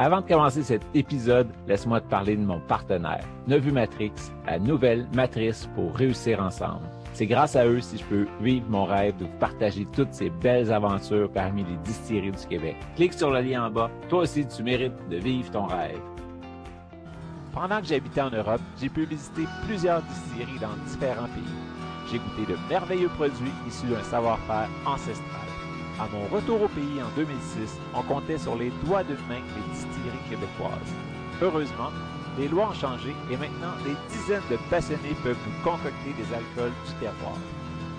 Avant de commencer cet épisode, laisse-moi te parler de mon partenaire, Nevu Matrix, la nouvelle matrice pour réussir ensemble. C'est grâce à eux si je peux vivre mon rêve de vous partager toutes ces belles aventures parmi les distilleries du Québec. Clique sur le lien en bas. Toi aussi, tu mérites de vivre ton rêve. Pendant que j'habitais en Europe, j'ai pu visiter plusieurs distilleries dans différents pays. J'ai goûté de merveilleux produits issus d'un savoir-faire ancestral. À mon retour au pays en 2006, on comptait sur les doigts d'une main les distilleries québécoises. Heureusement, les lois ont changé et maintenant des dizaines de passionnés peuvent nous concocter des alcools du terroir.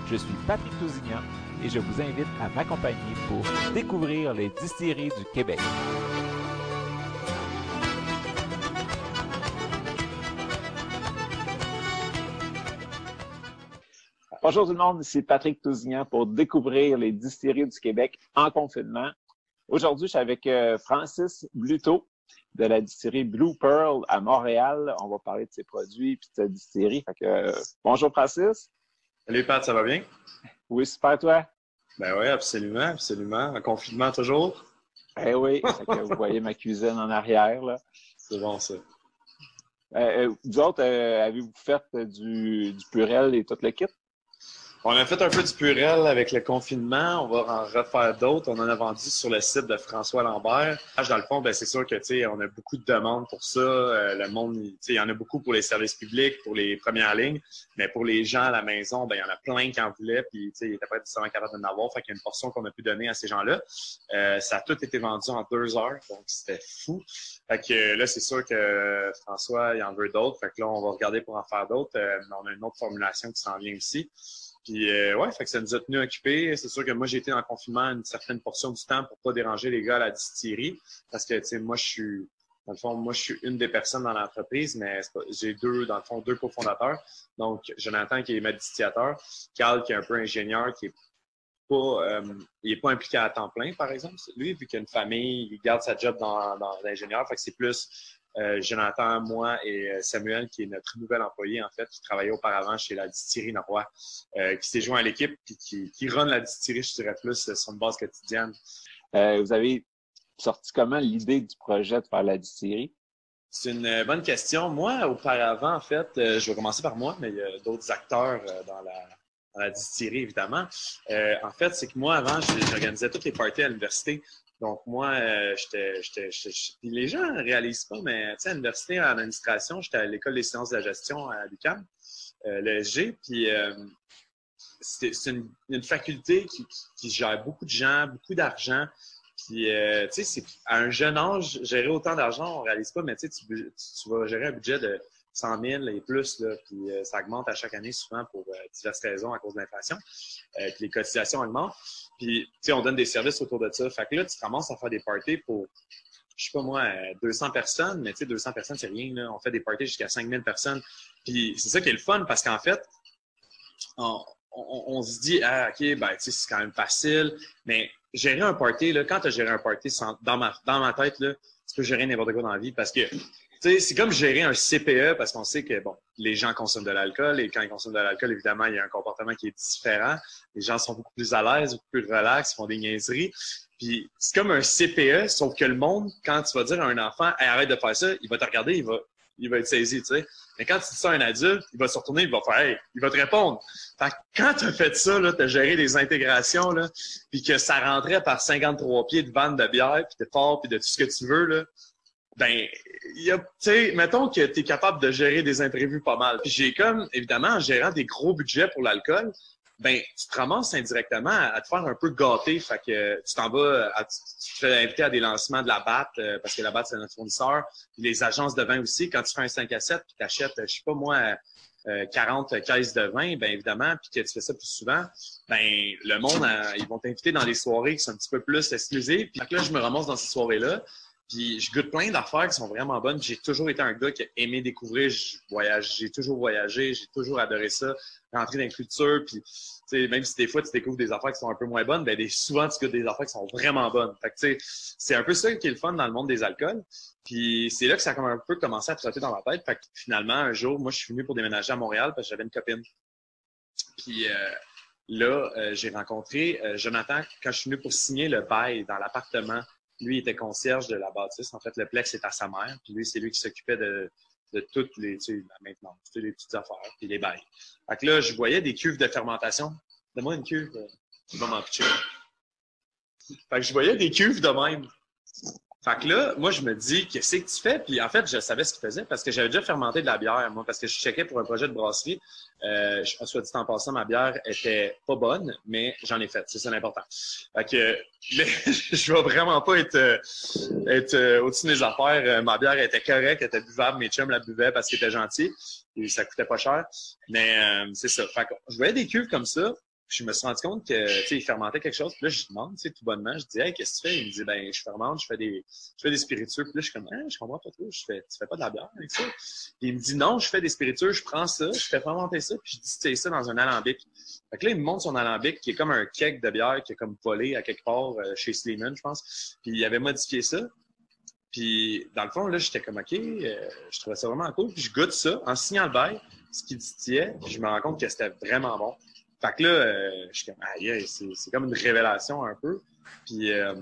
Je suis Patrick Tousignan et je vous invite à m'accompagner pour découvrir les distilleries du Québec. Bonjour tout le monde, ici Patrick Tousignan pour découvrir les distilleries du Québec en confinement. Aujourd'hui, je suis avec euh, Francis Bluto de la distillerie Blue Pearl à Montréal. On va parler de ses produits et de sa distillerie. Fait que, euh, bonjour Francis. Salut Pat, ça va bien? Oui, super toi. Ben oui, absolument, absolument. En confinement toujours? Eh oui, vous voyez ma cuisine en arrière. là. C'est bon ça. Euh, vous autres, avez-vous fait du, du purel et tout le kit? On a fait un peu du purel avec le confinement. On va en refaire d'autres. On en a vendu sur le site de François Lambert. Dans le fond, ben, c'est sûr que, on a beaucoup de demandes pour ça. Euh, le monde, il y en a beaucoup pour les services publics, pour les premières lignes. Mais pour les gens à la maison, ben, il y en a plein qui en voulaient. Puis, tu sais, il était pas nécessairement capable d'en avoir. Fait qu'il y a une portion qu'on a pu donner à ces gens-là. Euh, ça a tout été vendu en deux heures. Donc, c'était fou. Fait que là, c'est sûr que François, il en veut d'autres. Fait que là, on va regarder pour en faire d'autres. Euh, on a une autre formulation qui s'en vient aussi. Puis euh, ouais, fait que ça nous a tenus occupés. C'est sûr que moi j'ai été en confinement une certaine portion du temps pour pas déranger les gars à la distillerie, parce que tu sais moi je suis dans le fond moi je suis une des personnes dans l'entreprise, mais j'ai deux dans le fond deux cofondateurs. Donc Jonathan qui est ma distillateur, Carl qui est un peu ingénieur, qui est pas euh, il est pas impliqué à temps plein par exemple. Lui vu qu'il a une famille, il garde sa job dans, dans l'ingénieur, fait que c'est plus euh, Jonathan, moi et euh, Samuel, qui est notre nouvel employé, en fait, qui travaillait auparavant chez la distillerie Noroy, euh, qui s'est joint à l'équipe puis qui, qui run la distillerie, je dirais plus, sur une base quotidienne. vous avez sorti comment l'idée du projet de faire la distillerie? C'est une bonne question. Moi, auparavant, en fait, je vais commencer par moi, mais il y a d'autres acteurs dans la, dans la distillerie, évidemment. en fait, c'est que moi, avant, j'organisais toutes les parties à l'université. Donc, moi, euh, j'étais. Les gens ne réalisent pas, mais à l'université en administration, j'étais à l'École des sciences de la gestion à l'UQAM, euh, le. Puis, euh, c'est une, faculté qui, gère beaucoup de gens, beaucoup d'argent. Puis, euh, tu sais, à un jeune âge, gérer autant d'argent, on ne réalise pas, mais tu, tu vas gérer un budget de 100 000 et plus, là, puis euh, ça augmente à chaque année souvent pour euh, diverses raisons à cause de l'inflation. Euh, puis les cotisations augmentent. Puis, tu sais, on donne des services autour de ça. Fait que là, tu commences à faire des parties pour, je sais pas moi, 200 personnes, mais tu sais, 200 personnes, c'est rien. Là. On fait des parties jusqu'à 5000 personnes. Puis c'est ça qui est le fun parce qu'en fait, on, on, se dit, ah, OK, ben, tu sais, c'est quand même facile. Mais gérer un party, là, quand tu as géré un party, dans ma, dans ma tête, là, tu peux gérer n'importe quoi dans la vie parce que c'est comme gérer un CPE parce qu'on sait que bon, les gens consomment de l'alcool et quand ils consomment de l'alcool, évidemment, il y a un comportement qui est différent. Les gens sont beaucoup plus à l'aise, beaucoup plus relax, font des niaiseries. Puis c'est comme un CPE, sauf que le monde, quand tu vas dire à un enfant arrête de faire ça, il va te regarder, il va, il va être saisi, tu sais. Mais quand tu dis ça à un adulte, il va se retourner, il va faire hey, il va te répondre. Fait que quand tu as fait ça, tu as géré des intégrations, là, puis que ça rentrait par 53 pieds de vanne de bière, puis de fort, puis de tout ce que tu veux, là, ben, tu sais, mettons que tu es capable de gérer des imprévus pas mal. Puis j'ai comme, évidemment, en gérant des gros budgets pour l'alcool, ben, tu te ramasses indirectement à, te faire un peu gâter. Fait que tu t'en vas, à, tu te fais inviter à des lancements de la BAT, euh, parce que la BAT, c'est notre fournisseur. Les agences de vin aussi. Quand tu fais un 5 à 7, puis tu achètes, je sais pas moi, 40 euh, caisses de vin, ben évidemment, puis que tu fais ça plus souvent, ben le monde, euh, ils vont t'inviter dans des soirées qui sont un petit peu plus exclusives. Puis là, je me ramasse dans ces soirées-là. Puis je goûte plein d'affaires qui sont vraiment bonnes. J'ai toujours été un gars qui a aimé découvrir. J'ai toujours voyagé, j'ai toujours adoré ça. Rentrer dans la culture, puis même si des fois tu découvres des affaires qui sont un peu moins bonnes, ben souvent tu goûtes des affaires qui sont vraiment bonnes. Fait que c'est un peu ça qui est le fun dans le monde des alcools. Puis c'est là que ça a un peu commencé à trotter dans ma tête. Fait que finalement, un jour, moi je suis venu pour déménager à Montréal parce que j'avais une copine. Puis euh, là, euh, j'ai rencontré euh, Jonathan quand je suis venu pour signer le bail dans l'appartement lui, était concierge de la bâtisse. En fait, le plex est à sa mère. Puis lui, c'est lui qui s'occupait de, toutes les, tu sais, la maintenance, toutes les petites affaires, puis les bails. Fait que là, je voyais des cuves de fermentation. Donne-moi une cuve. Tu vas m'en Fait que je voyais des cuves de même. Fait que là, moi, je me dis, qu'est-ce que tu fais? Puis en fait, je savais ce qu'il faisait parce que j'avais déjà fermenté de la bière, moi, parce que je checkais pour un projet de brasserie. Euh, je, soit dit en passant, ma bière était pas bonne, mais j'en ai fait. C'est ça l'important. Fait que je vais vraiment pas être, euh, être euh, au-dessus des affaires. Euh, ma bière était correcte, était buvable. Mes chums la buvaient parce qu'ils étaient gentils. Et ça coûtait pas cher. Mais c'est ça. Fait que je voyais des cuves comme ça je me suis rendu compte que, tu sais, il fermentait quelque chose. Puis là, je demande, tu sais, tout bonnement, je dis, hey, qu'est-ce que tu fais? Il me dit, ben, je fermente, je fais des, je fais des spiritueux. Puis là, je suis comme, hein, je comprends pas trop. Je fais, tu fais pas de la bière avec ça? Puis il me dit, non, je fais des spiritueux, je prends ça, je fais fermenter ça, puis je distille ça dans un alambic. Fait que là, il me montre son alambic qui est comme un keg de bière qui est comme volé à quelque part euh, chez Sleeman, je pense. Puis il avait modifié ça. Puis dans le fond, là, j'étais comme, OK, euh, je trouvais ça vraiment cool. Puis je goûte ça en signant le bail, ce qui distillait. je me rends compte que c'était vraiment bon. Fait que là, euh, je suis comme, aïe, c'est comme une révélation un peu. Puis euh,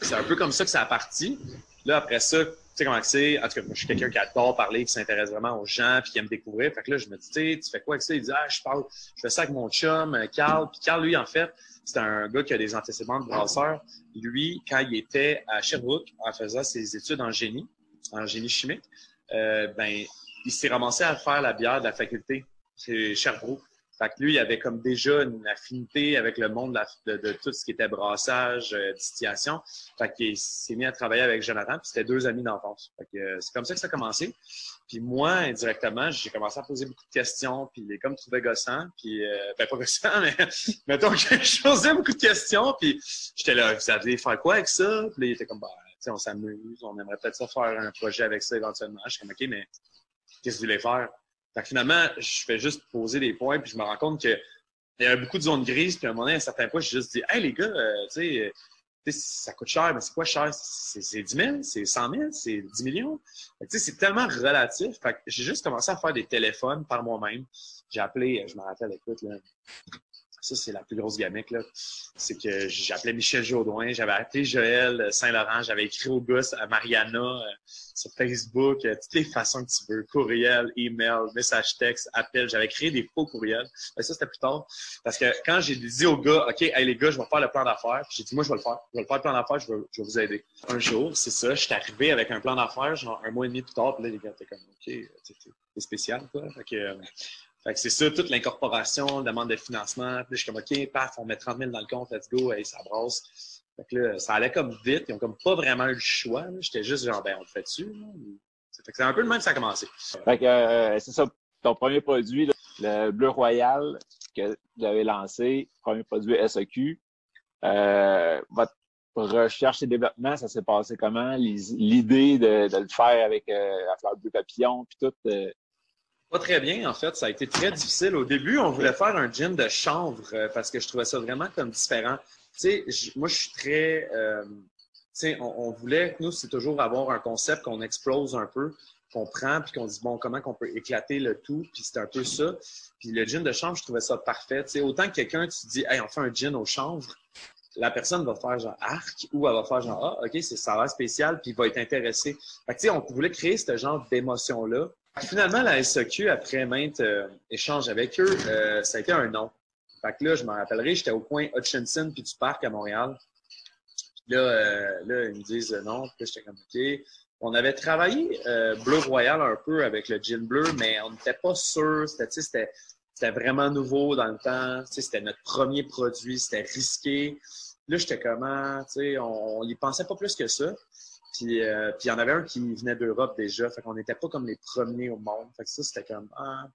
c'est un peu comme ça que ça a parti. Là, après ça, tu sais comment c'est? En tout cas, moi, je suis quelqu'un qui adore parler, qui s'intéresse vraiment aux gens, puis qui aime découvrir. Fait que là, je me dis, tu tu fais quoi avec ça? Il dit, ah, je parle, je fais ça avec mon chum, euh, Carl. Puis Carl, lui, en fait, c'est un gars qui a des antécédents de brasseur. Lui, quand il était à Sherbrooke, en faisant ses études en génie, en génie chimique, ben, il s'est ramassé à faire la bière de la faculté chez Sherbrooke. Fait que lui, il avait comme déjà une affinité avec le monde de, tout ce qui était brassage, euh, distillation. Fait qu'il s'est mis à travailler avec Jonathan, puis c'était deux amis d'enfance. Euh, c'est comme ça que ça a commencé. Puis moi, indirectement, j'ai commencé à poser beaucoup de questions, puis il est comme trouvé gossant, puis euh, ben pas gossant, mais mettons que je posais beaucoup de questions, puis j'étais là, vous allez faire quoi avec ça? Puis il était comme, sais, on s'amuse, on aimerait peut-être ça faire un projet avec ça éventuellement. Je suis comme, OK, mais qu'est-ce que vous voulez faire? Fait que finalement, je fais juste poser des points, puis je me rends compte que il y a beaucoup de zones grises, puis à un moment donné, à un certain point, je juste dit Hey les gars, euh, tu sais, ça coûte cher, mais c'est quoi cher? C'est 10 000, c'est 100 000, c'est 10 millions? C'est tellement relatif. Fait que j'ai juste commencé à faire des téléphones par moi-même. J'ai appelé, je me rappelle, écoute, là, ça, c'est la plus grosse gamique, là. C'est que j'appelais Michel Jourdouin, j'avais appelé Joël Saint-Laurent, j'avais écrit au gosse à Mariana euh, sur Facebook, euh, toutes les façons que tu veux, courriel, email, message texte, appel. J'avais créé des faux courriels. Mais ça, c'était plus tard. Parce que quand j'ai dit aux gars, OK, hey, les gars, je vais faire le plan d'affaires, j'ai dit, moi, je vais le faire. Je vais le faire le plan d'affaires, je vais, vous aider. Un jour, c'est ça, je suis arrivé avec un plan d'affaires, genre un mois et demi plus tard, puis là, les gars étaient comme, OK, c'est spécial, quoi. Euh, fait que c'est ça, toute l'incorporation, demande de financement. Puis je suis comme, OK, paf, on met 30 000 dans le compte, let's go, et ça brasse. Fait que là, ça allait comme vite. Ils ont comme pas vraiment eu le choix. J'étais juste genre, ben, on le fait dessus. Fait que c'est un peu le même que ça a commencé. Fait que euh, c'est ça, ton premier produit, le Bleu Royal que vous avez lancé, premier produit SEQ. Euh, votre recherche et développement, ça s'est passé comment? L'idée de, de, le faire avec euh, la fleur bleu papillon, puis tout, euh, pas très bien, en fait. Ça a été très difficile. Au début, on voulait faire un gin de chanvre euh, parce que je trouvais ça vraiment comme différent. Tu sais, moi, je suis très... Euh, tu sais, on, voulait, nous, c'est toujours avoir un concept qu'on explose un peu, qu'on prend, puis qu'on dit, bon, comment qu'on peut éclater le tout, puis c'est un peu ça. Puis le gin de chanvre, je trouvais ça parfait. Tu sais, autant que quelqu'un, tu dis, hey, on fait un gin au chanvre, la personne va faire genre arc ou elle va faire genre ah ok c'est ça va spécial puis va être intéressé. Fait que, tu sais on voulait créer ce genre d'émotion là Finalement, la SEQ, après maintes euh, échanges avec eux, euh, ça a été un nom. Fait que là, je me rappellerai, j'étais au coin Hutchinson puis du parc à Montréal. Là, euh, là, ils me disent non. Puis j'étais comme OK. On avait travaillé Bleu Royal un peu avec le gin bleu, mais on n'était pas sûr. C'était, c'était vraiment nouveau dans le temps. C'était notre premier produit. C'était risqué. Là, j'étais comment, tu sais, on n'y pensait pas plus que ça. Puis, euh, puis il y en avait un qui venait d'Europe déjà. Fait qu'on n'était pas comme les premiers au monde. Fait que ça, c'était comme. Ah.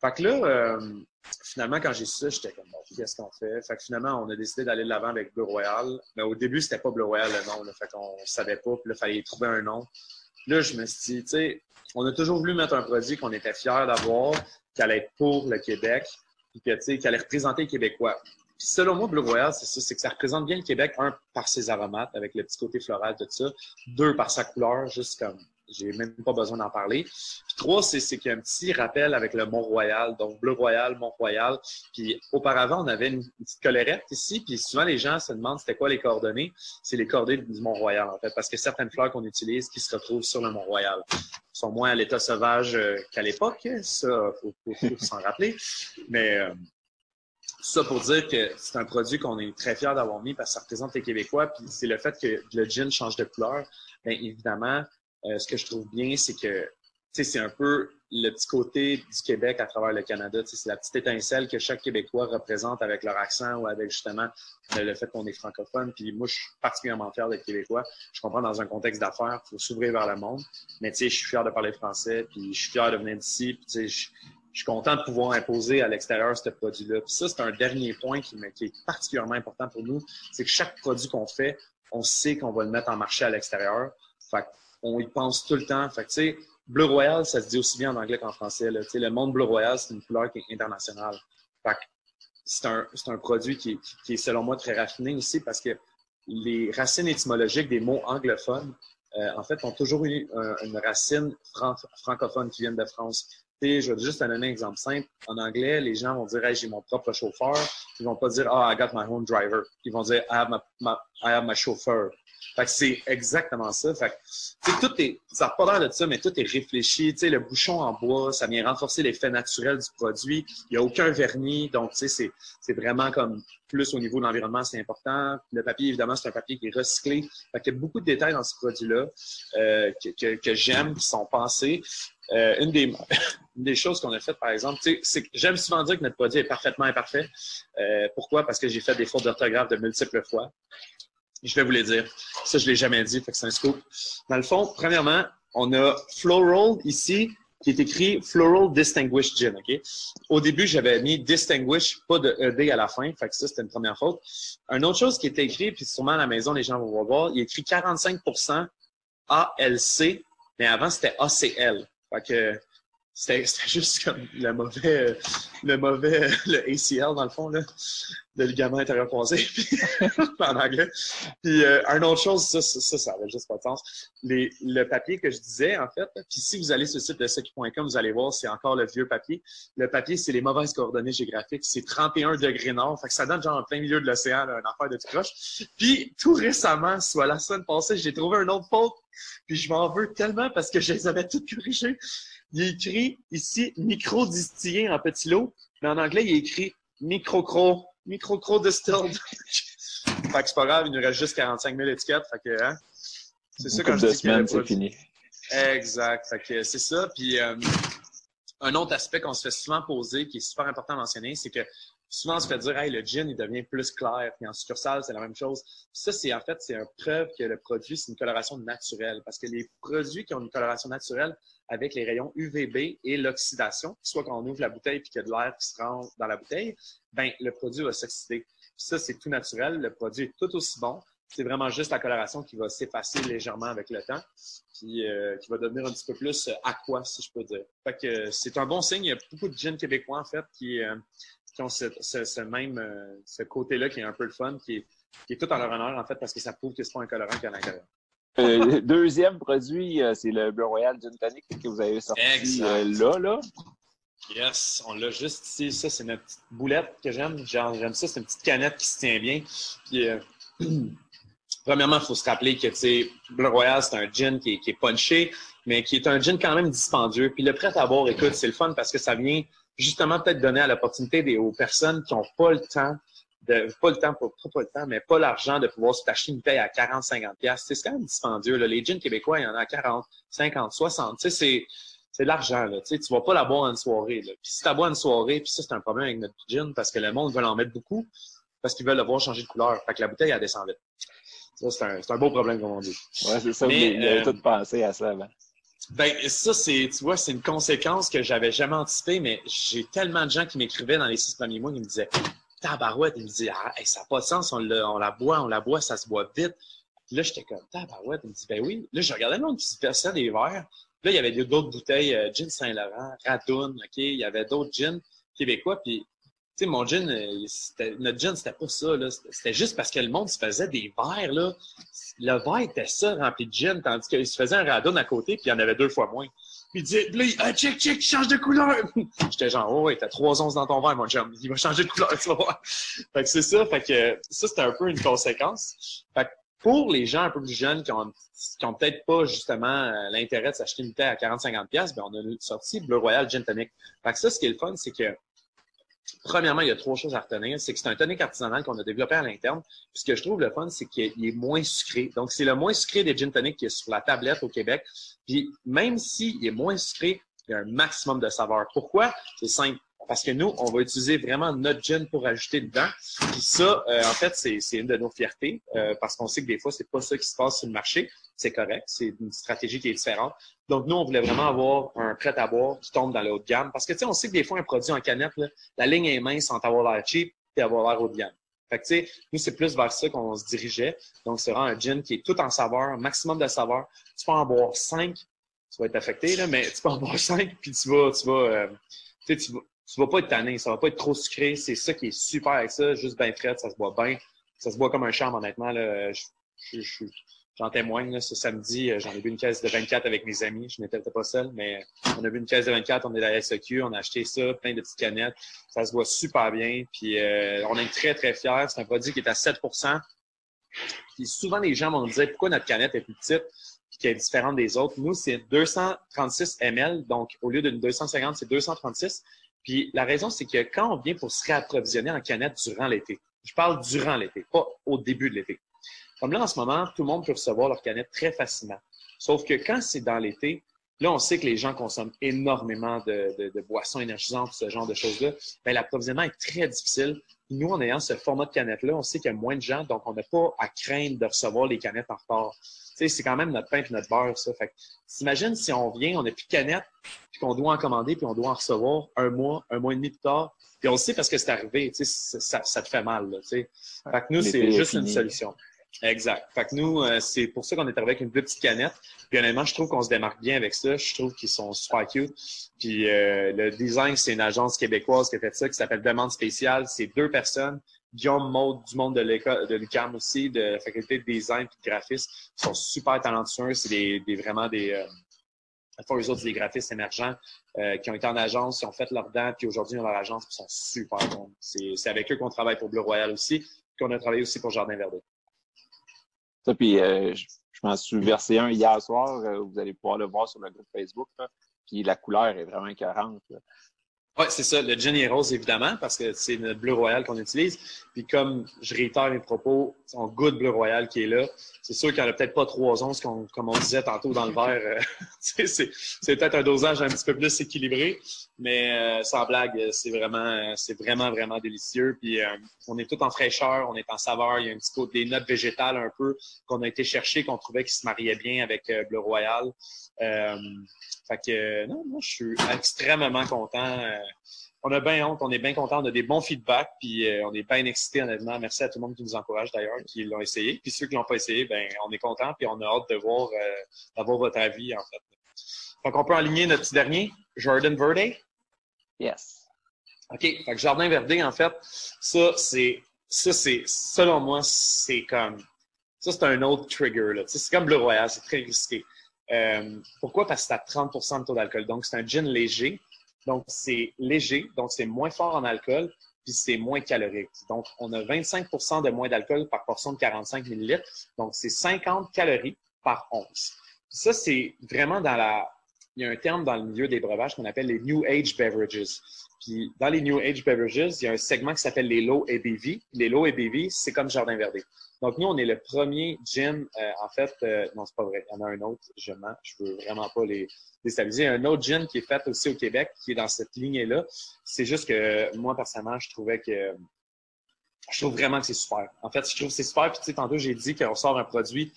Fait que là, euh, finalement, quand j'ai su ça, j'étais comme, bon, qu'est-ce qu'on fait? Fait que finalement, on a décidé d'aller de l'avant avec Bleu Royal. Mais au début, c'était pas Bleu Royal le nom, fait qu'on savait pas, puis là, il fallait trouver un nom. Là, je me suis dit, tu sais, on a toujours voulu mettre un produit qu'on était fiers d'avoir, qui allait être pour le Québec, puis tu sais, qui allait représenter les Québécois. Puis selon moi, Bleu Royal, c'est ça, c'est que ça représente bien le Québec, un, par ses aromates, avec le petit côté floral, tout ça. Deux, par sa couleur, juste comme j'ai même pas besoin d'en parler. Puis trois, c'est qu'il y a un petit rappel avec le Mont-Royal, donc Bleu Royal, Mont-Royal. Puis auparavant, on avait une, petite collerette ici, puis souvent les gens se demandent c'était quoi les coordonnées. C'est les coordonnées du Mont-Royal, en fait, parce que certaines fleurs qu'on utilise qui se retrouvent sur le Mont-Royal sont moins à l'état sauvage euh, qu'à l'époque, ça, faut, faut, s'en rappeler. Mais euh, ça pour dire que c'est un produit qu'on est très fiers d'avoir mis parce que ça représente les Québécois, puis c'est le fait que le gin change de couleur. Bien évidemment, euh, ce que je trouve bien, c'est que c'est un peu le petit côté du Québec à travers le Canada. C'est la petite étincelle que chaque Québécois représente avec leur accent ou avec justement le fait qu'on est francophone. Puis moi, je suis particulièrement fier d'être Québécois. Je comprends dans un contexte d'affaires, il faut s'ouvrir vers le monde. Mais je suis fier de parler français, puis je suis fier de venir d'ici. Je, suis content de pouvoir imposer à l'extérieur ce produit-là. Puis ça, c'est un dernier point qui, est particulièrement important pour nous. C'est que chaque produit qu'on fait, on sait qu'on va le mettre en marché à l'extérieur. Fait on y pense tout le temps. Fait que, tu sais, bleu royal, ça se dit aussi bien en anglais qu'en français. Tu sais, le monde bleu royal, c'est une couleur qui est internationale. Fait c'est un, un produit qui est, qui est, selon moi, très raffiné aussi parce que les racines étymologiques des mots anglophones, euh, en fait, ont toujours eu une racine francophone qui vient de France. Je vais juste te donner un exemple simple. En anglais, les gens vont dire j'ai mon propre chauffeur. Ils vont pas dire oh, I got my own driver. Ils vont dire I have my, I have my chauffeur. C'est exactement ça. Fait que, tout est, ça n'a pas l'air de ça, mais tout est réfléchi. Le bouchon en bois, ça vient renforcer l'effet naturel du produit. Il n'y a aucun vernis, donc c'est, vraiment comme plus au niveau de l'environnement, c'est important. Le papier, évidemment, c'est un papier qui est recyclé. Fait y a beaucoup de détails dans ce produit-là euh, que, que, que j'aime, qui sont pensés. Euh, une, des, une des choses qu'on a faites, par exemple, c'est que j'aime souvent dire que notre produit est parfaitement imparfait. Euh, pourquoi? Parce que j'ai fait des fautes d'orthographe de multiples fois. Je vais vous les dire. Ça, je l'ai jamais dit, fait que c'est un scoop. Dans le fond, premièrement, on a Floral ici, qui est écrit Floral Distinguished Gin, OK? Au début, j'avais mis Distinguished, pas de ED à la fin, fait que ça, c'était une première faute. Une autre chose qui est écrit, puis sûrement à la maison, les gens vont voir, il est écrit 45% ALC, mais avant, c'était ACL. Fait que c'était juste comme le mauvais, le mauvais, le ACL dans le fond, là, le ligament intérieur croisé, en anglais. Puis euh, une autre chose, ça, ça, ça avait juste pas de sens. Le papier que je disais, en fait, puis si vous allez sur le site de secu.com, vous allez voir, c'est encore le vieux papier. Le papier, c'est les mauvaises coordonnées géographiques. C'est 31 degrés nord. Fait que ça donne genre en plein milieu de l'océan, une affaire de croche. Puis tout récemment, soit la semaine passée, j'ai trouvé un autre faute. Puis je m'en veux tellement parce que je les avais toutes corrigées. Il est écrit ici micro-distillé en petit lot, mais en anglais, il est écrit micro-cro, micro-cro distilled. fait que c'est pas grave, il nous reste juste 45 000 étiquettes. Fait que, hein, c'est ça quand je dis semaines, c'est fini. Exact. Fait que c'est ça. Puis, euh, un autre aspect qu'on se fait souvent poser, qui est super important à mentionner, c'est que souvent on se fait dire hey, le gin il devient plus clair puis en succursale c'est la même chose ça c'est en fait c'est une preuve que le produit c'est une coloration naturelle parce que les produits qui ont une coloration naturelle avec les rayons UVB et l'oxydation, soit quand on ouvre la bouteille puis qu'il y a de l'air qui se rentre dans la bouteille, ben le produit va s'oxyder. Ça, c'est tout naturel. Le produit est tout aussi bon. C'est vraiment juste la coloration qui va s'effacer légèrement avec le temps, puis euh, qui va devenir un petit peu plus euh, aqua, si je peux dire. Fait que euh, c'est un bon signe. Il y a beaucoup de gins québécois, en fait, qui, qui ont ce, ce, même ce côté-là qui est un peu le fun, qui est, qui est tout en leur honneur, en fait, parce que ça prouve que c'est pas un colorant qui est à l'intérieur. Euh, deuxième produit, euh, c'est le Bleu Royal Gin Tonic que vous avez sorti euh, là, là. Yes, on l'a juste ici. Ça, c'est notre petite boulette que j'aime. J'aime ça. C'est une petite canette qui se tient bien. Puis, premièrement, il faut se rappeler que, tu Bleu Royal, c'est un gin qui est, qui est, punché, mais qui est un gin quand même dispendieux. Puis le prêt à boire, écoute, c'est le fun parce que ça vient justement peut-être donner à l'opportunité aux personnes qui n'ont pas le temps de, pas le temps, pas, pas le temps, mais pas l'argent de pouvoir se t'acheter une paye à 40, 50 C'est quand même dispendieux, là. Les jeans québécois, il y en a à 40, 50, 60. Tu sais, c'est, c'est de l'argent, là. Tu sais, tu vas pas la boire une soirée, là. Puis si tu bois une soirée, puis ça, c'est un problème avec notre gin parce que le monde veut en mettre beaucoup parce qu'ils veulent le voir changer de couleur. Fait que la bouteille, elle descend vite. Ça, c'est un, c'est un beau problème, comme on dit. Ouais, c'est ça. Mais, vous avez euh, tout pensé à ça avant. Ben, ça, c'est, tu vois, c'est une conséquence que j'avais jamais anticipée, mais j'ai tellement de gens qui m'écrivaient dans les six premiers mois qui me disaient, tabarouette, ils me disaient, ah, ça n'a pas de sens, on, la boit, on la boit, ça se boit vite. Puis là, j'étais comme, tabarouette, ils me dit, ben oui. Là, je regardais le monde qui se versait des verres. Là, il y avait d'autres bouteilles, euh, gin Saint-Laurent, Radoun, OK? Il y avait d'autres gins québécois, puis sais, mon gin, euh, notre gin, c'était pas ça. Là. C'était juste parce que le monde se faisait des verres. Là. Le verre était ça, rempli de gin, tandis qu'il se faisait un radon à côté, puis il y en avait deux fois moins. Puis il disait, là, ah, check, check, change de couleur. J'étais genre, oh, ouais, t'as trois onces dans ton verre, mon chum. Il va changer de couleur, tu vas voir. Fait que c'est ça. Fait que ça, c'était un peu une conséquence. Fait que pour les gens un peu plus jeunes qui ont peut-être pas justement euh, l'intérêt de s'acheter une bouteille à 40-50$, ben on a sorti Bleu Royal Gin Tonic. Fait que ça, ce qui est le fun, c'est que Premièrement, il y a trois choses à retenir. C'est que c'est un tonic artisanal qu'on a développé à l'interne. Puis ce que je trouve le fun, c'est qu'il est moins sucré. Donc, c'est le moins sucré des gin tonic qui est sur la tablette au Québec. Puis même s'il est moins sucré, il y a un maximum de saveur. Pourquoi? C'est simple. Parce que nous, on va utiliser vraiment notre gin pour ajouter dedans. Puis ça, euh, en fait, c'est une de nos fiertés euh, parce qu'on sait que des fois, c'est pas ça qui se passe sur le marché. C'est correct. C'est une stratégie qui est différente. Donc, nous, on voulait vraiment avoir un prêt à boire qui tombe dans la haute gamme. Parce que, tu sais, on sait que des fois, un produit en canette, la ligne est mince entre avoir l'air cheap et avoir l'air haut de gamme. Fait que, tu sais, nous, c'est plus vers ça qu'on se dirigeait. Donc, c'est vraiment un gin qui est tout en saveur, un maximum de saveur. Tu peux en boire cinq, tu vas être affecté, là, mais tu peux en boire cinq, puis tu vas, tu vas, euh, tu vas, tu vas pas être tanné, ça va pas être trop sucré. C'est ça qui est super avec ça, juste bien frais, ça se boit bien. Ça se boit comme un charme, honnêtement. Là. J'en témoigne, là, ce samedi, euh, j'en ai bu une caisse de 24 avec mes amis. Je n'étais pas seul, mais on a bu une caisse de 24, on est à la SEQ, on a acheté ça, plein de petites canettes. Ça se boit super bien. Puis euh, on est très, très fiers. C'est un produit qui est à 7 Puis souvent, les gens vont nous dire pourquoi notre canette est plus petite et qu'elle est différente des autres? Nous, c'est 236 ml, donc au lieu d'une 250, c'est 236. Puis la raison, c'est que quand on vient pour se réapprovisionner en canette durant l'été, je parle durant l'été, pas au début de l'été. Comme là, en ce moment, tout le monde peut recevoir leur canette très facilement. Sauf que quand c'est dans l'été, là, on sait que les gens consomment énormément de, boissons énergisantes, ce genre de choses-là. Bien, l'approvisionnement est très difficile. Nous, en ayant ce format de canette-là, on sait qu'il y a moins de gens, donc on n'a pas à craindre de recevoir les canettes en retard c'est quand même notre pain et notre beurre, ça. Fait t'imagines si on vient, on n'a plus de canettes, puis qu'on doit en commander, puis on doit en recevoir un mois, un mois et demi plus tard. Puis on le sait parce que c'est arrivé, tu sais, ça, ça, te fait mal, là, tu sais. Fait que nous, c'est juste une solution. Exact. Fait que nous, euh, c'est pour ça qu'on est arrivé avec une plus petite canette. Puis honnêtement, je trouve qu'on se démarque bien avec ça. Je trouve qu'ils sont super cute. Puis euh, le design, c'est une agence québécoise qui a fait ça, qui s'appelle Demande spéciale. C'est deux personnes Guillaume Maud du monde de l'école de l'UQAM aussi, de la faculté de design et de graphisme, ils sont super talentueux. C'est des, vraiment des. Euh, autres, des graphistes émergents euh, qui ont été en agence, qui ont fait leur dents, puis aujourd'hui, ils ont leur agence, ils sont super bons. C'est avec eux qu'on travaille pour Bleu Royal aussi, puis qu'on a travaillé aussi pour Jardin Verdé. Ça, puis euh, je, m'en suis versé un hier soir. Euh, vous allez pouvoir le voir sur le groupe Facebook. Puis la couleur est vraiment écœurante. Oui, c'est ça. Le gin rose, évidemment, parce que c'est le bleu royal qu'on utilise. Puis comme je réitère mes propos, on goûte bleu royal qui est là. C'est sûr qu'il n'y en a peut-être pas trois onces, comme, comme on disait tantôt dans le verre. Euh, c'est peut-être un dosage un petit peu plus équilibré, mais euh, sans blague, c'est vraiment, c'est vraiment, vraiment délicieux. Puis euh, on est tout en fraîcheur, on est en saveur. Il y a un petit peu des notes végétales un peu qu'on a été chercher, qu'on trouvait qui se mariait bien avec bleu royal. Fait que non, moi, je suis extrêmement content. Euh, on a bien honte, on est bien content, on a des bons feedbacks, puis euh, on est bien excités, honnêtement. Merci à tout le monde qui nous encourage d'ailleurs, qui l'ont essayé. Puis ceux qui l'ont pas essayé, ben on est content, puis on a hâte de voir euh, d'avoir votre avis, en fait. Donc, on peut aligner notre petit dernier, Jordan Verde. Yes. OK. Fait Jardin Verde, en fait, ça, c'est, ça, c'est, selon moi, c'est comme, ça, c'est un autre trigger, là. C'est comme Bleu Royal, c'est très risqué. Euh, pourquoi? Parce que c'est à 30 de taux d'alcool. Donc, c'est un gin léger. Donc, c'est léger, donc c'est moins fort en alcool, puis c'est moins calorique. Donc, on a 25% de moins d'alcool par portion de 45 ml. Donc, c'est 50 calories par once. ça, c'est vraiment dans la... Il y a un terme dans le milieu des breuvages qu'on appelle les New Age Beverages. Puis, dans les New Age Beverages, il y a un segment qui s'appelle les Low ABV. Les Low ABV, c'est comme Jardin Verdé. Donc, nous, on est le premier gin, euh, en fait, euh, non, c'est pas vrai, il y en a un autre, je mens, je veux vraiment pas les déstabiliser. Un autre gin qui est fait aussi au Québec, qui est dans cette lignée-là. C'est juste que moi, personnellement, je trouvais que je trouve vraiment que c'est super. En fait, je trouve que c'est super. Puis, tu sais, tantôt, j'ai dit qu'on sort un produit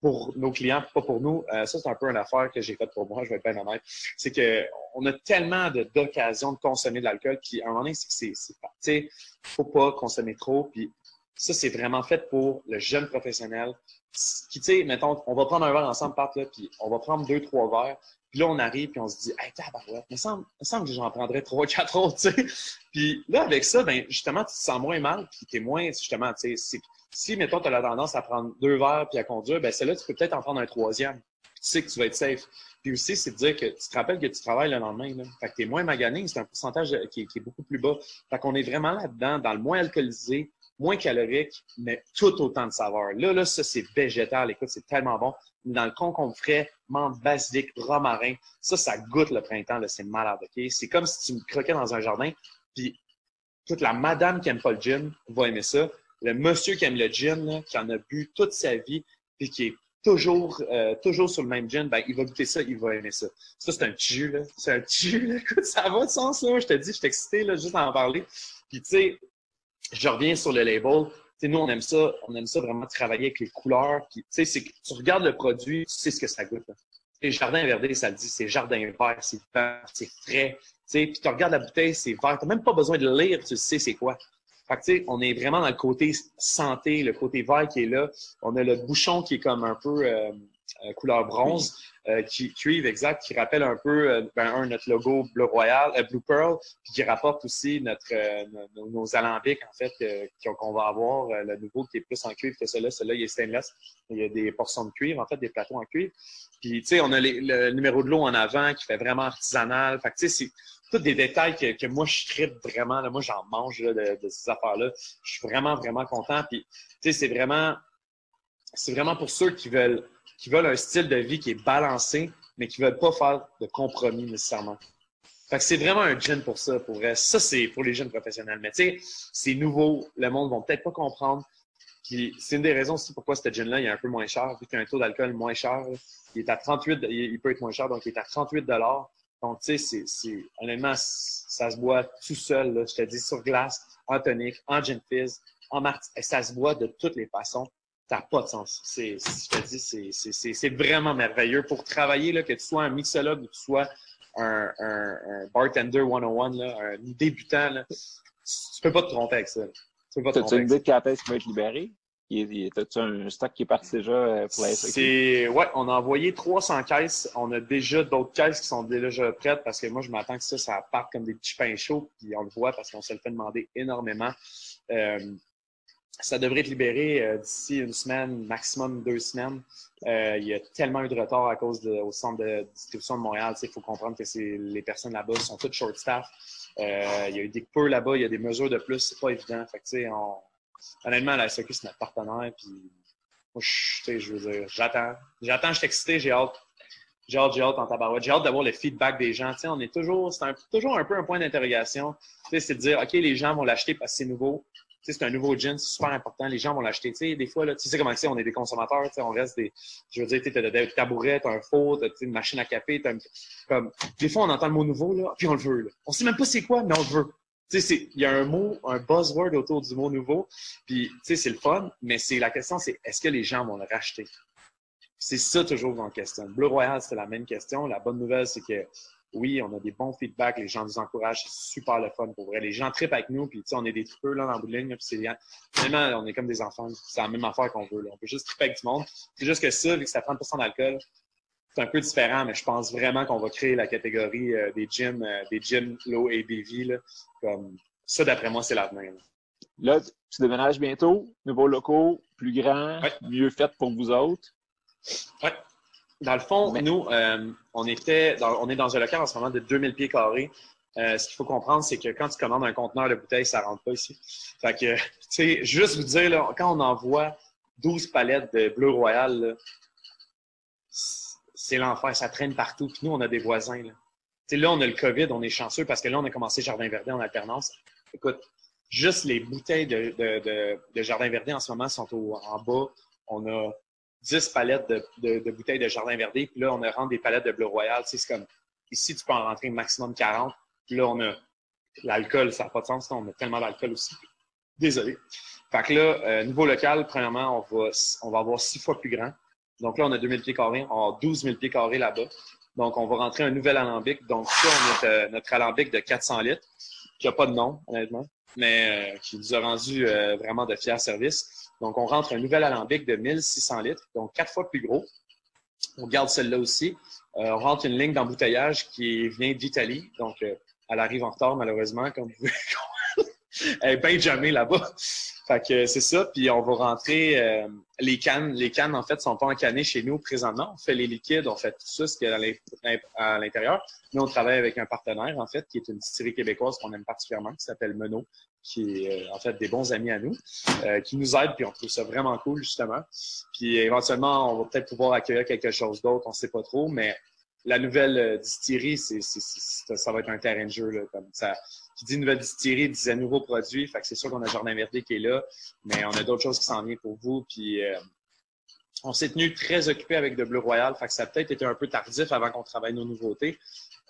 pour nos clients, pas pour nous. Euh, ça, c'est un peu une affaire que j'ai faite pour moi, je vais être bien honnête. C'est que on a tellement d'occasions de, consommer de l'alcool, puis à un moment donné, c'est c'est, sais, faut pas consommer trop, puis ça, c'est vraiment fait pour le jeune professionnel qui, tu sais, mettons, on va prendre un verre ensemble, Pat, là, puis on va prendre deux, trois verres, puis là, on arrive, puis on se dit, hey, tabarouette, il me semble, me semble que j'en prendrais trois, quatre autres, tu sais. Puis là, avec ça, ben, justement, tu te sens moins mal, puis t'es moins, justement, tu sais, si, mettons, tu as la tendance à prendre deux verres puis à conduire, ben, celle-là, tu peux peut-être en prendre un troisième. Tu sais que tu vas être safe. Puis aussi, c'est de dire que tu te rappelles que tu travailles le lendemain. Là. Fait que tu es moins magané, c'est un pourcentage qui est, qui est, beaucoup plus bas. Fait qu'on est vraiment là-dedans, dans le moins alcoolisé, moins calorique, mais tout autant de saveur. Là, là, ça, c'est végétal. Écoute, c'est tellement bon. Dans le concombre frais, menthe, basilic, romarin, ça, ça goûte le printemps, là, c'est malade, OK? C'est comme si tu me croquais dans un jardin, puis toute la madame qui aime pas le gin va aimer ça. Le monsieur qui aime le gin, là, qui en a bu toute sa vie, puis qui est toujours, euh, toujours sur le même gin, ben, il va goûter ça, il va aimer ça. Ça, c'est un petit jus, là. C'est un petit jus, là. Écoute, ça va de sens, là. Je te dis, je suis excité, là, juste à en parler. Puis, tu sais, je reviens sur le label. sais, nous, on aime ça, on aime ça vraiment travailler avec les couleurs. Puis, c'est que tu regardes le produit, tu sais ce que ça goûte. Les jardins verdés, ça le dit, c'est jardin vert, c'est vert, c'est frais. Puis tu regardes la bouteille, c'est vert. Tu n'as même pas besoin de lire, tu sais c'est quoi. Fait que, tu sais, on est vraiment dans le côté santé, le côté vert qui est là. On a le bouchon qui est comme un peu euh, euh, couleur bronze, euh, qui cuivre exact, qui rappelle un peu euh, ben, notre logo Blue Royal, Blue Pearl, puis qui rapporte aussi notre nos, nos, alambics en fait qu'on va avoir, le nouveau qui est plus en cuivre que celui-là. Celui-là, il est stainless. Il y a des portions de cuivre, en fait, des plateaux en cuivre. Puis, tu sais, on a le numéro de l'eau en avant qui fait vraiment artisanal. Fait que, tu sais, c'est tous des détails que, que moi, je tripe vraiment. Là, moi, j'en mange là, de, de, ces affaires-là. Je suis vraiment, vraiment content. Puis, tu sais, c'est vraiment, c'est vraiment pour ceux qui veulent qui veulent un style de vie qui est balancé, mais qui veulent pas faire de compromis nécessairement. Fait que c'est vraiment un gin pour ça, pour. Ça, c'est pour les jeunes professionnels. Mais tu sais, c'est nouveau. Le monde va peut-être pas comprendre. Puis c'est une des raisons aussi pourquoi ce gin-là, il est un peu moins cher, vu qu'il a un taux d'alcool moins cher. Il est à 38, il peut être moins cher, donc il est à 38 Donc, tu sais, c'est, honnêtement, ça se boit tout seul, là, je te dis, sur glace, en tonique, en gin fizz, en martini. Ça se boit de toutes les façons ça n'a pas de sens. C'est, je te dis, c'est vraiment merveilleux. Pour travailler, là, que tu sois un mixologue ou que tu sois un, un, un bartender 101, là, un débutant, là, tu peux pas te tromper avec ça. Tu peux pas te tromper. As-tu une idée de quand est-ce qu'il va être libéré? T'as-tu un stock qui est parti déjà euh, pour la C'est, ouais, on a envoyé 300 caisses. On a déjà d'autres caisses qui sont déjà prêtes parce que moi, je m'attends que ça, ça parte comme des petits pains chauds. Puis on le voit parce qu'on se le fait demander énormément. Euh, ça devrait être libéré euh, d'ici une semaine, maximum deux semaines. Il y a tellement eu de retard à cause au centre de distribution de Montréal. Il faut comprendre que les personnes là-bas sont toutes short staff. Il y a eu des coupures là-bas, il y a des mesures de plus, c'est pas évident. Fait on, honnêtement, la SEQ, c'est notre partenaire. Puis, moi, je, je veux dire, j'attends. J'attends, je suis excité, j'ai hâte. J'ai hâte, j'ai hâte en tabarouette. J'ai hâte d'avoir le feedback des gens. on est toujours, c'est toujours un peu un point d'interrogation. C'est de dire, OK, les gens vont l'acheter parce que c'est nouveau c'est un nouveau gin, c'est super important. Les gens vont l'acheter. Tu des fois, là, tu sais comment c'est, on est des consommateurs, tu on reste des, je veux dire, tu as des tabourets, t'as un four, t'as une machine à café, comme, des fois, on entend le mot nouveau, là, puis on le veut, là. On sait même pas c'est quoi, mais on le veut. Tu sais, il y a un mot, un buzzword autour du mot nouveau, puis, tu sais, c'est le fun, mais c'est, la question, c'est, est-ce que les gens vont le racheter? C'est ça toujours en question. Blue Royal, c'est la même question. La bonne nouvelle, c'est que oui, on a des bons feedbacks, les gens nous encouragent, c'est super le fun pour vrai. Les gens trippent avec nous, puis on est des tripeux là dans le bout de ligne, puis c'est vraiment, on est comme des enfants, c'est la même affaire qu'on veut. On peut juste tripper avec du monde. C'est juste que ça, vu que ça 30% d'alcool, c'est un peu différent, mais je pense vraiment qu'on va créer la catégorie euh, des gyms, euh, des gyms low ABV. Là, comme ça, d'après moi, c'est l'avenir. Là. tu déménages bientôt, nouveaux locaux, plus grands, mieux fait pour vous autres. Dans le fond, nous, euh, on était, on est dans un local en ce moment de 2000 pieds carrés. Euh, ce qu'il faut comprendre, c'est que quand tu commandes un conteneur de bouteilles, ça rentre pas ici. Fait que, tu sais, juste vous dire, là, quand on envoie 12 palettes de bleu royal, c'est l'enfer, ça traîne partout. Puis nous, on a des voisins. Là. là, on a le COVID, on est chanceux parce que là, on a commencé Jardin Verdé en alternance. Écoute, juste les bouteilles de, Jardin Verdé en ce moment sont en bas. On a 10 palettes de, bouteilles de jardin verdé, puis là, on a rendu des palettes de Bleu Royal. c'est comme, ici, tu peux en rentrer maximum 40. Puis là, on a l'alcool, ça n'a pas de sens, on a tellement d'alcool aussi. Désolé. Fait que là, euh, niveau local, premièrement, on va avoir six fois plus grand. Donc là, on a 2000 pieds carrés, on a 12 000 pieds carrés là-bas. Donc, on va rentrer un nouvel alambic. Donc, ça, on a euh, notre alambic de 400 litres, qui n'a pas de nom, honnêtement, mais euh, qui nous a rendu euh, vraiment de fiers services. Donc, on rentre un nouvel alambic de 1600 litres, donc quatre fois plus gros. On garde celle-là aussi. on rentre une ligne d'embouteillage qui vient d'Italie. Donc, elle arrive en retard, malheureusement, comme vous pouvez Elle est bien jamais là-bas. Fait que c'est ça. Puis on va rentrer euh, les cannes. Les cannes, en fait, sont pas encannées chez nous présentement. On fait les liquides, on fait tout ça, ce qu'il y a à l'intérieur. Nous, on travaille avec un partenaire, en fait, qui est une distillerie québécoise qu'on aime particulièrement, qui s'appelle Menot, qui est euh, en fait des bons amis à nous, euh, qui nous aident, puis on trouve ça vraiment cool, justement. Puis éventuellement, on va peut-être pouvoir accueillir quelque chose d'autre, on sait pas trop, mais la nouvelle distillerie, c'est, ça va être un terrain de jeu. Là, comme ça, qui dit nouvelle distillerie, disait nouveaux produits. Fait que c'est sûr qu'on a Jardin Verdé qui est là, mais on a d'autres choses qui s'en viennent pour vous. Puis euh, on s'est tenu très occupé avec de Bleu Royal. Fait que ça a peut-être été un peu tardif avant qu'on travaille nos nouveautés.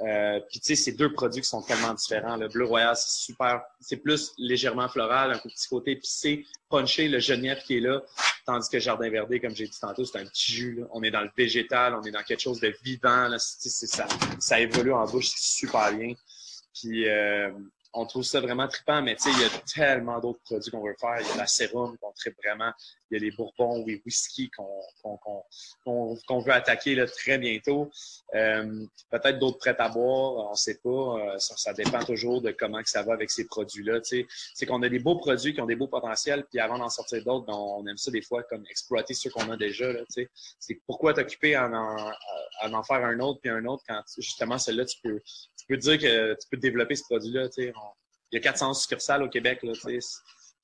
Euh, puis tu sais, c'est deux produits qui sont tellement différents. Le Bleu Royal, c'est super, c'est plus légèrement floral, un petit côté épicé, punché, le genièvre qui est là. Tandis que Jardin Verdé, comme j'ai dit tantôt, c'est un petit jus. On est dans le végétal, on est dans quelque chose de vivant. Là. ça, ça évolue en bouche super bien. Puis euh, on trouve ça vraiment trippant, mais il y a tellement d'autres produits qu'on veut faire. Il y a la sérum qu'on tripe vraiment. Il y a les bourbons ou les whisky qu'on veut attaquer là, très bientôt. Euh, Peut-être d'autres prêts à boire, on sait pas. Euh, ça, dépend toujours de comment que ça va avec ces produits-là. C'est qu'on a des beaux produits qui ont des beaux potentiels, puis avant d'en sortir d'autres, ben, on aime ça des fois comme exploiter ceux qu'on a déjà. C'est pourquoi t'occuper en, en, faire un autre puis un autre quand justement celle-là, tu peux, tu peux dire que tu peux développer ce produit-là. Sais il y a 400 succursales au Québec. Là,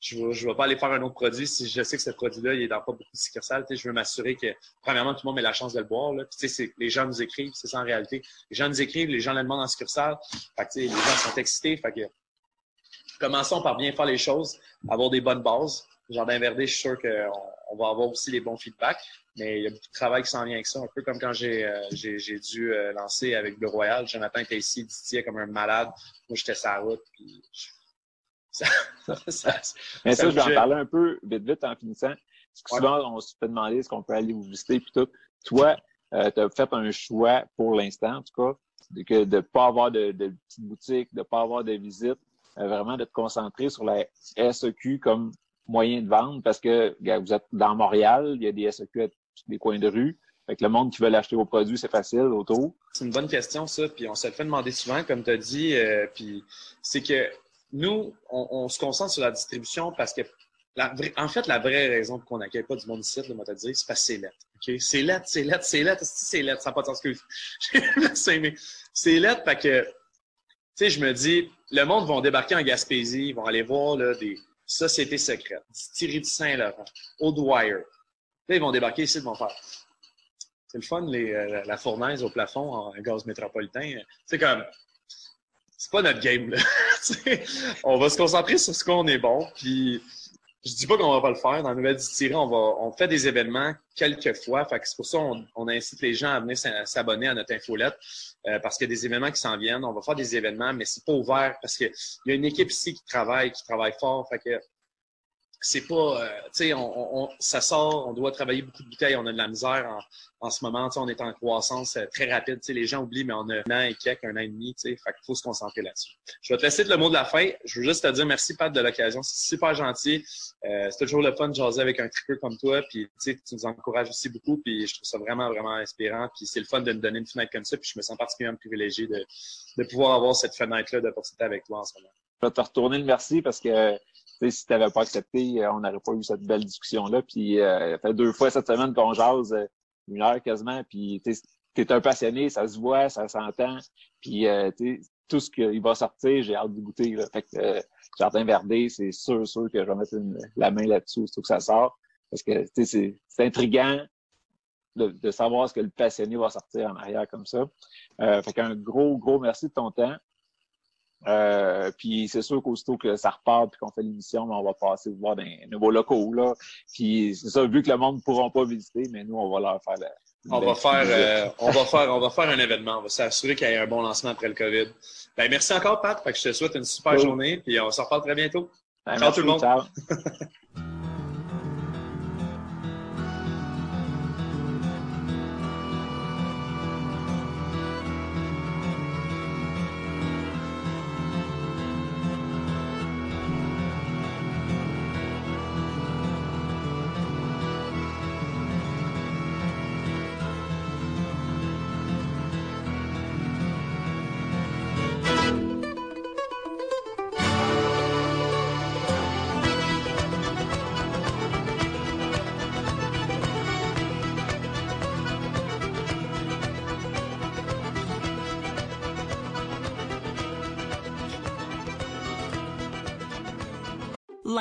je ne vais, pas aller faire un autre produit si je sais que ce produit-là, il est dans pas beaucoup de succursales. Je veux m'assurer que, premièrement, tout le monde ait la chance de le boire. Là. les gens nous écrivent, c'est ça en réalité. Les gens nous écrivent, les gens le demandent en succursale. Fait les gens sont excités. Fait que, commençons par bien faire les choses, avoir des bonnes bases. Jardin Verdé, je suis sûr qu'on on va avoir aussi les bons feedbacks. Mais il y a beaucoup de travail qui s'en vient avec ça, un peu comme quand j'ai euh, dû euh, lancer avec le Royal. Jonathan était ici, distillait comme un malade. Moi, j'étais sur la route. Puis... Ça, ça, Mais ça, je vais en parler un peu vite, vite en finissant. Parce que souvent, on se fait demander est-ce qu'on peut aller vous visiter puis tout. Toi, euh, tu as fait un choix pour l'instant, en tout cas, de ne pas avoir de, de petites boutiques, de ne pas avoir de visites, vraiment de te concentrer sur la SEQ comme moyen de vendre parce que vous êtes dans Montréal, il y a des SEQ à des coins de rue. Fait que le monde qui veut acheter vos produits, c'est facile autour. C'est une bonne question, ça. Puis on se le fait demander souvent, comme tu as dit. Euh, puis c'est que nous, on, se concentre sur la distribution parce que, en fait, la vraie raison qu'on n'accueille pas du monde ici, le moi te dire, c'est parce que c'est lettre. C'est lettre, c'est lettre, c'est lettre, c'est lettre. Ça n'a pas de sens que c'est lettre parce que, tu sais, je me dis, le monde va débarquer en Gaspésie, ils vont aller voir là, des sociétés secrètes, Thierry de Saint-Laurent, Oldwire. Là, ils vont débarquer ici, ils vont faire. C'est le fun, les, euh, la fournaise au plafond en gaz métropolitain. C'est comme, c'est pas notre game, là. on va se concentrer sur ce qu'on est bon, puis je dis pas qu'on va pas le faire. Dans la nouvelle distillerie, on va, on fait des événements quelques fois. Fait que c'est pour ça qu'on on incite les gens à venir s'abonner à notre infolette. Euh, parce qu'il y a des événements qui s'en viennent. On va faire des événements, mais c'est pas ouvert parce qu'il y a une équipe ici qui travaille, qui travaille fort. Fait que c'est pas, euh, tu sais, on, on, ça sort, on doit travailler beaucoup de bouteilles, on a de la misère en, en ce moment, tu sais, on est en croissance euh, très rapide, tu sais, les gens oublient, mais on a un an et quelques, un an et demi, tu sais, fait qu'il faut se concentrer là-dessus. Je vais te laisser le mot de la fin. Je veux juste te dire merci, Pat, de l'occasion. C'est super gentil. Euh, c'est toujours le fun de jaser avec un tripeux comme toi, puis tu sais, tu nous encourages aussi beaucoup, puis je trouve ça vraiment, vraiment inspirant, puis c'est le fun de me donner une fenêtre comme ça, puis je me sens particulièrement privilégié de, de pouvoir avoir cette fenêtre-là d'opportunité avec toi en ce moment. Je vais te retourner le merci parce que si tu n'avais pas accepté, euh, on n'aurait pas eu cette belle discussion-là. Puis, euh, fait deux fois cette semaine qu'on jase, euh, une heure quasiment. Puis, tu es un passionné, ça se voit, ça s'entend. Puis, tout ce qui va sortir, j'ai hâte de goûter. Là. Fait que Jardin Verdé, c'est sûr, sûr que je vais mettre la main là-dessus, surtout que ça sort. Parce que c'est intriguant de, de, savoir ce que le passionné va sortir en arrière comme ça. Euh, fait qu'un gros, gros merci de ton temps. Euh, puis c'est sûr qu'aussitôt que ça repart puis qu'on fait l'émission, on va passer voir des nouveaux locaux là. Puis c'est ça, vu que le monde ne pourra pas visiter, mais nous on va leur faire la, on va faire, euh, on va faire, on va faire un événement. On va s'assurer qu'il y ait un bon lancement après le COVID. Ben, merci encore, Pat. Fait que je te souhaite une super journée. Puis on se reparle très bientôt. Ben, ciao tout le monde. Ciao.